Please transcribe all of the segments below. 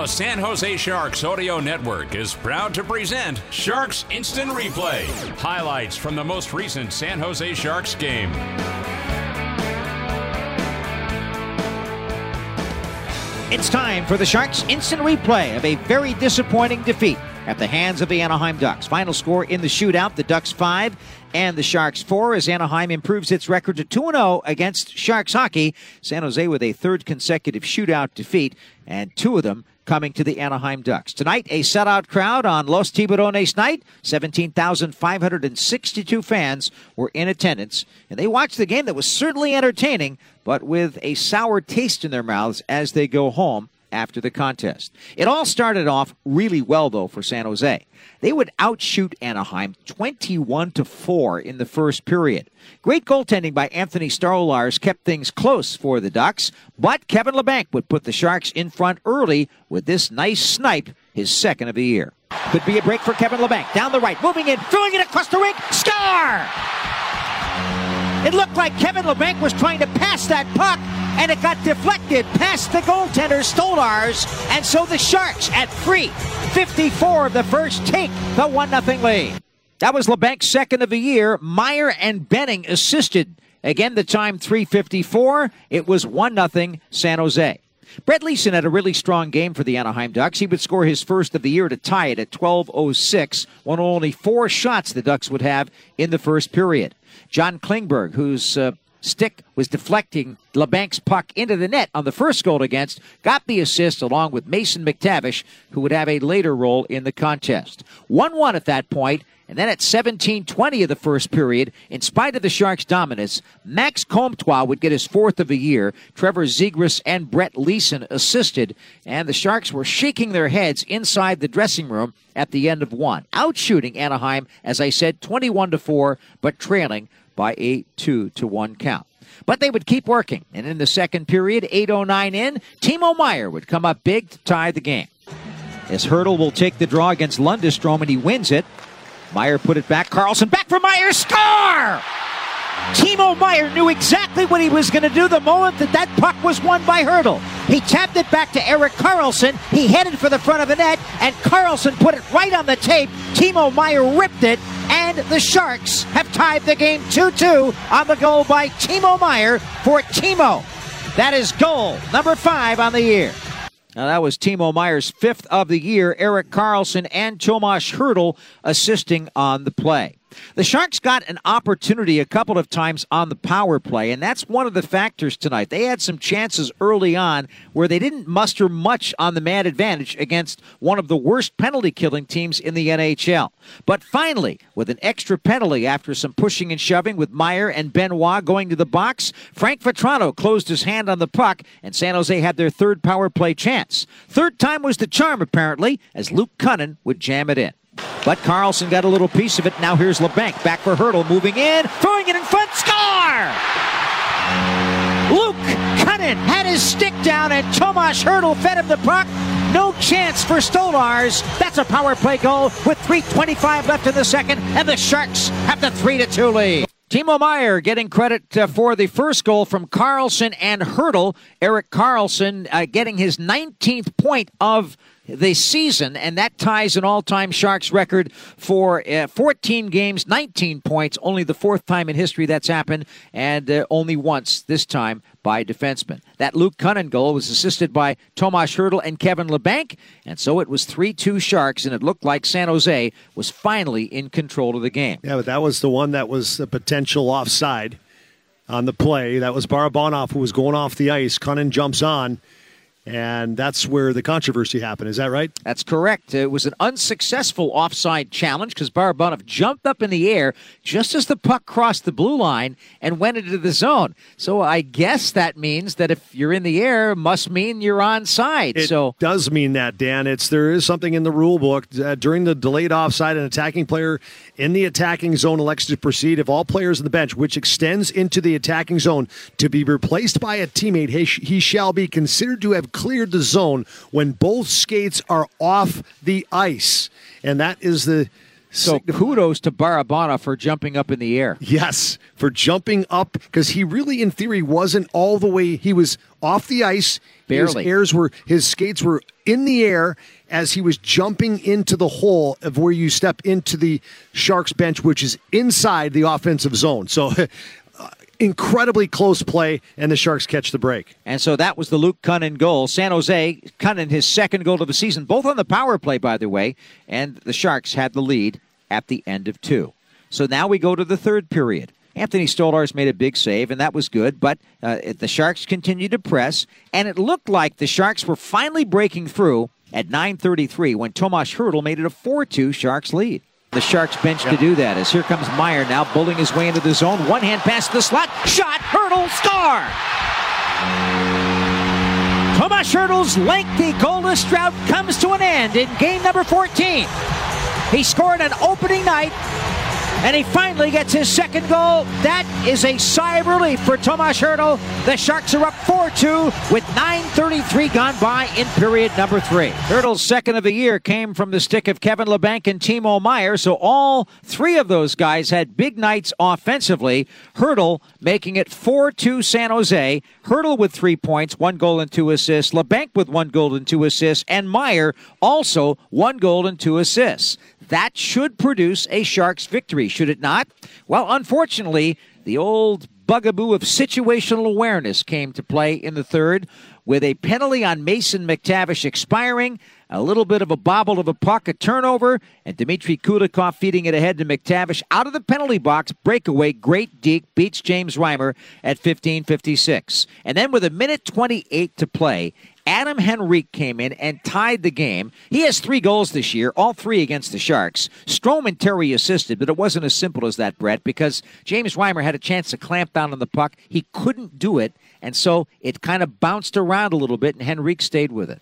The San Jose Sharks Audio Network is proud to present Sharks Instant Replay. Highlights from the most recent San Jose Sharks game. It's time for the Sharks instant replay of a very disappointing defeat at the hands of the Anaheim Ducks. Final score in the shootout the Ducks 5 and the Sharks 4 as Anaheim improves its record to 2 0 against Sharks hockey. San Jose with a third consecutive shootout defeat, and two of them coming to the Anaheim Ducks. Tonight, a sellout crowd on Los Tiburones night. 17,562 fans were in attendance, and they watched the game that was certainly entertaining, but with a sour taste in their mouths as they go home after the contest. It all started off really well though for San Jose. They would outshoot Anaheim 21 to 4 in the first period. Great goaltending by Anthony Stolarz kept things close for the Ducks, but Kevin Labanc would put the Sharks in front early with this nice snipe, his second of the year. Could be a break for Kevin Labanc. Down the right, moving in, throwing it across the rink, score! It looked like Kevin Labanc was trying to pass that puck, and it got deflected past the goaltender Stolarz, and so the Sharks at free 54 of the first take the 1 0 lead. That was Labanc's second of the year. Meier and Benning assisted. Again, the time 354. It was 1 0 San Jose. Brett Leason had a really strong game for the Anaheim Ducks. He would score his first of the year to tie it at 12.06, one of only four shots the Ducks would have in the first period. John Klingberg, who's uh, stick was deflecting Labanc's puck into the net on the first goal against, got the assist along with Mason McTavish, who would have a later role in the contest. 1 1 at that point, and then at 17:20 of the first period, in spite of the Sharks' dominance, Max Comtois would get his fourth of the year. Trevor Zegras and Brett Leason assisted, and the Sharks were shaking their heads inside the dressing room at the end of one, outshooting Anaheim, as I said, 21 to four, but trailing by a two to one count. But they would keep working, and in the second period, 8:09 in, Timo Meier would come up big to tie the game. As Hertl will take the draw against Lundestrom, and he wins it. Meier put it back. Karlsson back for Meier. Score! Timo Meier knew exactly what he was going to do the moment that that puck was won by Hertl. He tapped it back to Erik Karlsson. He headed for the front of the net, and Karlsson put it right on the tape. Timo Meier ripped it, and the Sharks have tied the game 2 2 on the goal by Timo Meier for Timo. That is goal number five on the year. Now, that was Timo Meier's fifth of the year. Erik Karlsson and Tomas Hertl assisting on the play. The Sharks got an opportunity a couple of times on the power play, and that's one of the factors tonight. They had some chances early on where they didn't muster much on the man advantage against one of the worst penalty killing teams in the NHL. But finally, with an extra penalty after some pushing and shoving with Meier and Benoit going to the box, Frank Vatrano closed his hand on the puck, and San Jose had their third power play chance. Third time was the charm, apparently, as Luke Kunin would jam it in. But Karlsson got a little piece of it. Now here's Labanc back for Hertl, moving in, throwing it in front, score! Luke Kunin had his stick down, and Tomas Hertl fed him the puck. No chance for Stolarz. That's a power play goal with 3:25 left in the second, and the Sharks have the three to two lead. Timo Meier getting credit uh, for the first goal from Karlsson and Hertl. Erik Karlsson uh, getting his 19th point of the season, and that ties an all time Sharks record for uh, 14 games, 19 points. Only the fourth time in history that's happened, and uh, only once this time by defenseman. That Luke Kunin goal was assisted by Tomas Hertl and Kevin Labanc, and so it was 3 2 Sharks, and it looked like San Jose was finally in control of the game. Yeah, but that was the one that was a potential offside on the play. That was Barabanov who was going off the ice. Kunin jumps on And that's where the controversy happened. Is that right? That's correct. It was an unsuccessful offside challenge because Barabanov jumped up in the air just as the puck crossed the blue line and went into the zone. So I guess that means that if you're in the air, must mean you're onside. It so does mean that, Dan. It's there is something in the rule book uh, during the delayed offside. An attacking player in the attacking zone elects to proceed if all players on the bench, which extends into the attacking zone, to be replaced by a teammate. He, he shall be considered to have cleared the zone when both skates are off the ice. And that is the. So kudos to Barabanov for jumping up in the air. Yes, for jumping up because he really, in theory, wasn't all the way. He was off the ice. Barely. His airs were his skates were in the air as he was jumping into the hole of where you step into the Sharks bench, which is inside the offensive zone. So. incredibly close play, and the Sharks catch the break. And so that was the Luke Kunin goal. San Jose, Kunin, his second goal of the season, both on the power play, by the way, and the Sharks had the lead at the end of two. So now we go to the third period. Anthony Stolarz made a big save, and that was good, but uh, the Sharks continued to press, and it looked like the Sharks were finally breaking through at 9.33 when Tomas Hertl made it a 4-2 Sharks lead the Sharks bench to do that. As here comes Meier now bulling his way into the zone. One hand pass to the slot. Shot. Hertl. Score. Tomas Hertl's lengthy goalless drought comes to an end in game number 14. He scored an opening night and he finally gets his second goal. That is a sigh of relief for Tomas Hertl. The Sharks are up 4-2 with 9.33 gone by in period number three. Hertl's second of the year came from the stick of Kevin Labanc and Timo Meier, so all three of those guys had big nights offensively. Hertl making it 4-2 San Jose. Hertl with three points, one goal and two assists. Labanc with one goal and two assists. And Meier also one goal and two assists. That should produce a Sharks victory, should it not? Well, unfortunately, the old bugaboo of situational awareness came to play in the third with a penalty on Mason McTavish expiring, a little bit of a bobble of a puck, a turnover, and Dmitry Kulikov feeding it ahead to McTavish out of the penalty box. Breakaway, great deke, beats James Reimer at 15.56. And then with a minute 28 to play, Adam Henrique came in and tied the game. He has three goals this year, all three against the Sharks. Strome and Terry assisted, but it wasn't as simple as that, Brett, because James Reimer had a chance to clamp down on the puck. He couldn't do it, and so it kind of bounced around a little bit, and Henrique stayed with it.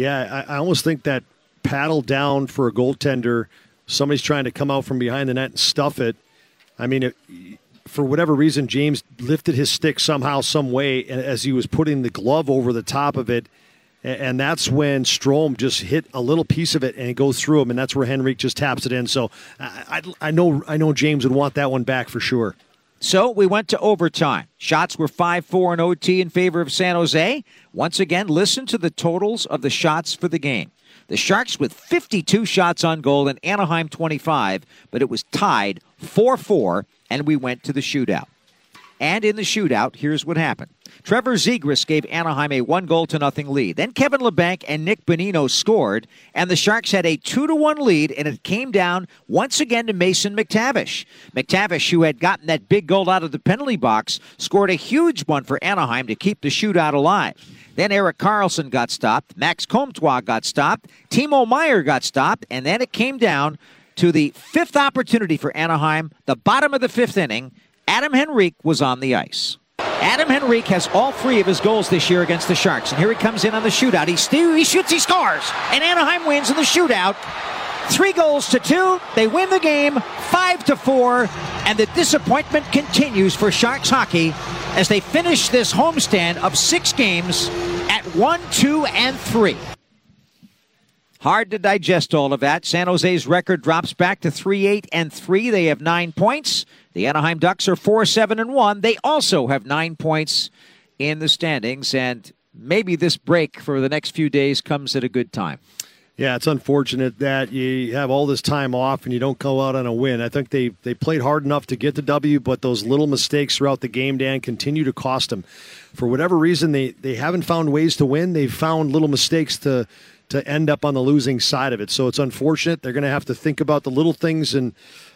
Yeah, I, I almost think that paddle down for a goaltender, somebody's trying to come out from behind the net and stuff it. I mean, it, for whatever reason, James lifted his stick somehow, some way, as he was putting the glove over the top of it. And that's when Strome just hit a little piece of it and it goes through him, and that's where Henrique just taps it in. So I, I, I know I know James would want that one back for sure. So we went to overtime. Shots were 5 4 and OT in favor of San Jose. Once again, listen to the totals of the shots for the game. The Sharks with 52 shots on goal and Anaheim 25, but it was tied 4 4 and we went to the shootout. And in the shootout, here's what happened. Trevor Zegras gave Anaheim a one goal to nothing lead. Then Kevin Labanc and Nick Bonino scored, and the Sharks had a two to one lead, and it came down once again to Mason McTavish. McTavish, who had gotten that big goal out of the penalty box, scored a huge one for Anaheim to keep the shootout alive. Then Erik Karlsson got stopped, Max Comtois got stopped, Timo Meier got stopped, and then it came down to the fifth opportunity for Anaheim, the bottom of the fifth inning. Adam Henrique was on the ice. Adam Henrique has all three of his goals this year against the Sharks, and here he comes in on the shootout. He, st- he shoots, he scores, and Anaheim wins in the shootout. Three goals to two. They win the game five to four, and the disappointment continues for Sharks hockey as they finish this homestand of six games at one, two, and three. Hard to digest all of that. San Jose's record drops back to 3 8 and 3. They have nine points. The Anaheim Ducks are 4 7 and 1. They also have nine points in the standings. And maybe this break for the next few days comes at a good time. Yeah, it's unfortunate that you have all this time off and you don't go out on a win. I think they, they played hard enough to get the W, but those little mistakes throughout the game, Dan, continue to cost them. For whatever reason, they, they haven't found ways to win. They've found little mistakes to to end up on the losing side of it. So it's unfortunate. They're going to have to think about the little things and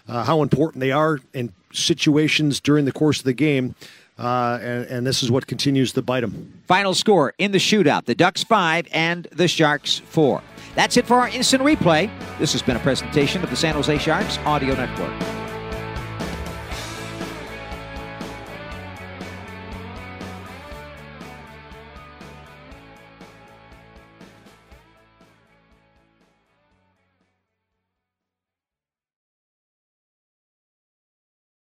uh, how important they are in situations during the course of the game. uh, and, and this is what continues to bite them. Final score in the shootout the Ducks 5 and the Sharks 4. That's it for our instant replay. This has been a presentation of the San Jose Sharks Audio Network.